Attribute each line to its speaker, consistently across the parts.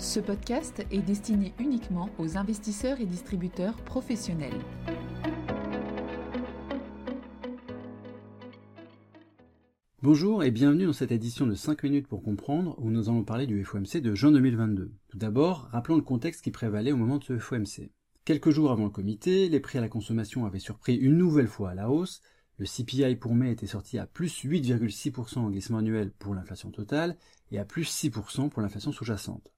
Speaker 1: Ce podcast est destiné uniquement aux investisseurs et distributeurs professionnels.
Speaker 2: Bonjour et bienvenue dans cette édition de 5 minutes pour comprendre où nous allons parler du FOMC de juin 2022. Tout d'abord, rappelons le contexte qui prévalait au moment de ce FOMC. Quelques jours avant le comité, les prix à la consommation avaient surpris une nouvelle fois à la hausse, le CPI pour mai était sorti à plus 8,6% en glissement annuel pour l'inflation totale et à plus 6% pour l'inflation sous-jacente.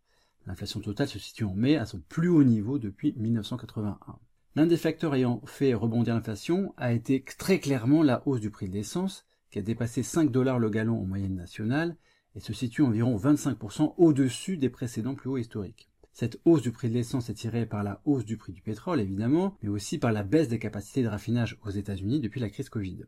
Speaker 2: L'inflation totale se situe en mai à son plus haut niveau depuis 1981. L'un des facteurs ayant fait rebondir l'inflation a été très clairement la hausse du prix de l'essence, qui a dépassé 5 dollars le gallon en moyenne nationale et se situe environ 25% au-dessus des précédents plus hauts historiques. Cette hausse du prix de l'essence est tirée par la hausse du prix du pétrole évidemment, mais aussi par la baisse des capacités de raffinage aux États-Unis depuis la crise Covid.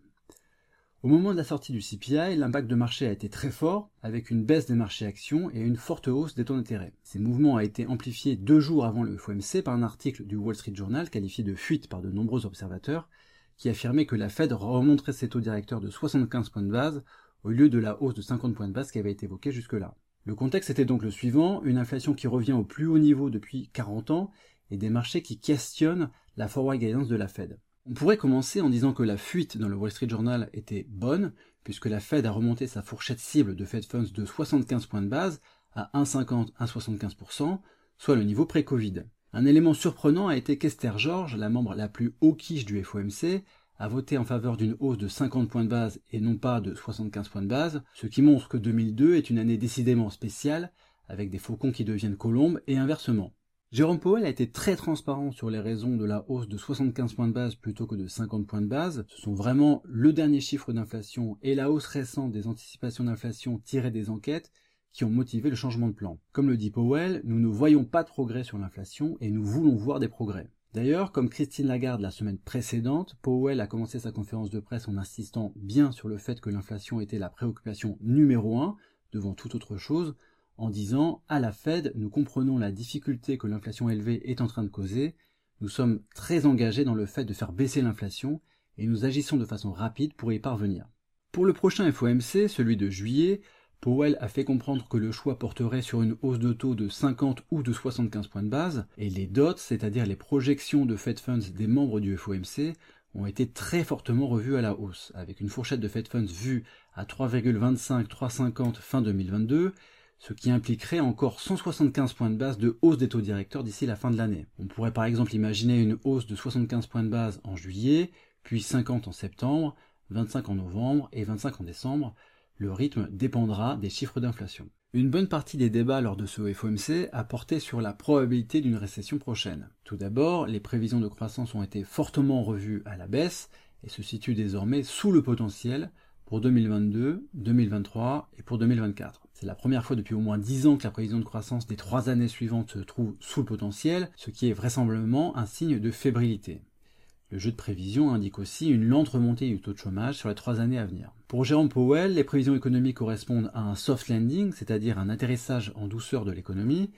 Speaker 2: Au moment de la sortie du CPI, l'impact de marché a été très fort, avec une baisse des marchés actions et une forte hausse des taux d'intérêt. Ces mouvements ont été amplifiés deux jours avant le FOMC par un article du Wall Street Journal qualifié de fuite par de nombreux observateurs, qui affirmait que la Fed remonterait ses taux directeurs de 75 points de base au lieu de la hausse de 50 points de base qui avait été évoquée jusque-là. Le contexte était donc le suivant, une inflation qui revient au plus haut niveau depuis 40 ans et des marchés qui questionnent la forward guidance de la Fed. On pourrait commencer en disant que la fuite dans le Wall Street Journal était bonne, puisque la Fed a remonté sa fourchette cible de Fed Funds de 75 points de base à 1,50 à 75%, soit le niveau pré-Covid. Un élément surprenant a été qu'Esther George, la membre la plus hawkish du FOMC, a voté en faveur d'une hausse de 50 points de base et non pas de 75 points de base, ce qui montre que 2002 est une année décidément spéciale, avec des faucons qui deviennent colombes et inversement. Jérôme Powell a été très transparent sur les raisons de la hausse de 75 points de base plutôt que de 50 points de base. Ce sont vraiment le dernier chiffre d'inflation et la hausse récente des anticipations d'inflation tirées des enquêtes qui ont motivé le changement de plan. Comme le dit Powell, nous ne voyons pas de progrès sur l'inflation et nous voulons voir des progrès. D'ailleurs, comme Christine Lagarde la semaine précédente, Powell a commencé sa conférence de presse en insistant bien sur le fait que l'inflation était la préoccupation numéro un devant toute autre chose, en disant à la Fed, nous comprenons la difficulté que l'inflation élevée est en train de causer, nous sommes très engagés dans le fait de faire baisser l'inflation et nous agissons de façon rapide pour y parvenir. Pour le prochain FOMC, celui de juillet, Powell a fait comprendre que le choix porterait sur une hausse de taux de 50 ou de 75 points de base, et les DOTS, c'est-à-dire les projections de Fed Funds des membres du FOMC, ont été très fortement revues à la hausse, avec une fourchette de Fed Funds vue à 3,25-3,50 fin 2022 ce qui impliquerait encore 175 points de base de hausse des taux directeurs d'ici la fin de l'année. On pourrait par exemple imaginer une hausse de 75 points de base en juillet, puis 50 en septembre, 25 en novembre et 25 en décembre. Le rythme dépendra des chiffres d'inflation. Une bonne partie des débats lors de ce FOMC a porté sur la probabilité d'une récession prochaine. Tout d'abord, les prévisions de croissance ont été fortement revues à la baisse et se situent désormais sous le potentiel pour 2022, 2023 et pour 2024. C'est la première fois depuis au moins 10 ans que la prévision de croissance des trois années suivantes se trouve sous le potentiel, ce qui est vraisemblablement un signe de fébrilité. Le jeu de prévision indique aussi une lente remontée du taux de chômage sur les trois années à venir. Pour Jérôme Powell, les prévisions économiques correspondent à un soft landing, c'est-à-dire un atterrissage en douceur de l'économie,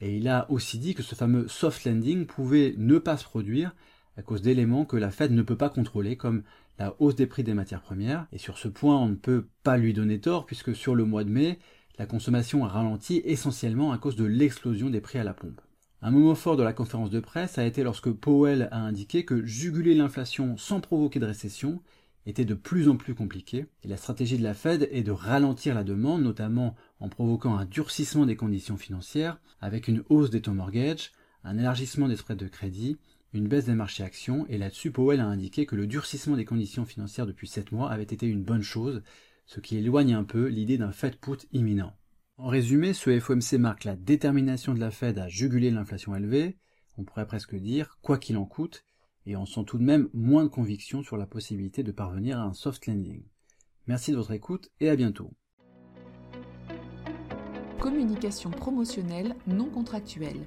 Speaker 2: et il a aussi dit que ce fameux soft landing pouvait ne pas se produire à cause d'éléments que la Fed ne peut pas contrôler, comme la hausse des prix des matières premières. Et sur ce point, on ne peut pas lui donner tort, puisque sur le mois de mai, la consommation a ralenti essentiellement à cause de l'explosion des prix à la pompe. Un moment fort de la conférence de presse a été lorsque Powell a indiqué que juguler l'inflation sans provoquer de récession était de plus en plus compliqué, et la stratégie de la Fed est de ralentir la demande, notamment en provoquant un durcissement des conditions financières, avec une hausse des taux mortgage, un élargissement des spreads de crédit, une baisse des marchés actions, et là-dessus Powell a indiqué que le durcissement des conditions financières depuis 7 mois avait été une bonne chose, ce qui éloigne un peu l'idée d'un Fed put imminent. En résumé, ce FOMC marque la détermination de la Fed à juguler l'inflation élevée, on pourrait presque dire quoi qu'il en coûte, et on sent tout de même moins de conviction sur la possibilité de parvenir à un soft landing. Merci de votre écoute et à bientôt.
Speaker 1: Communication promotionnelle non contractuelle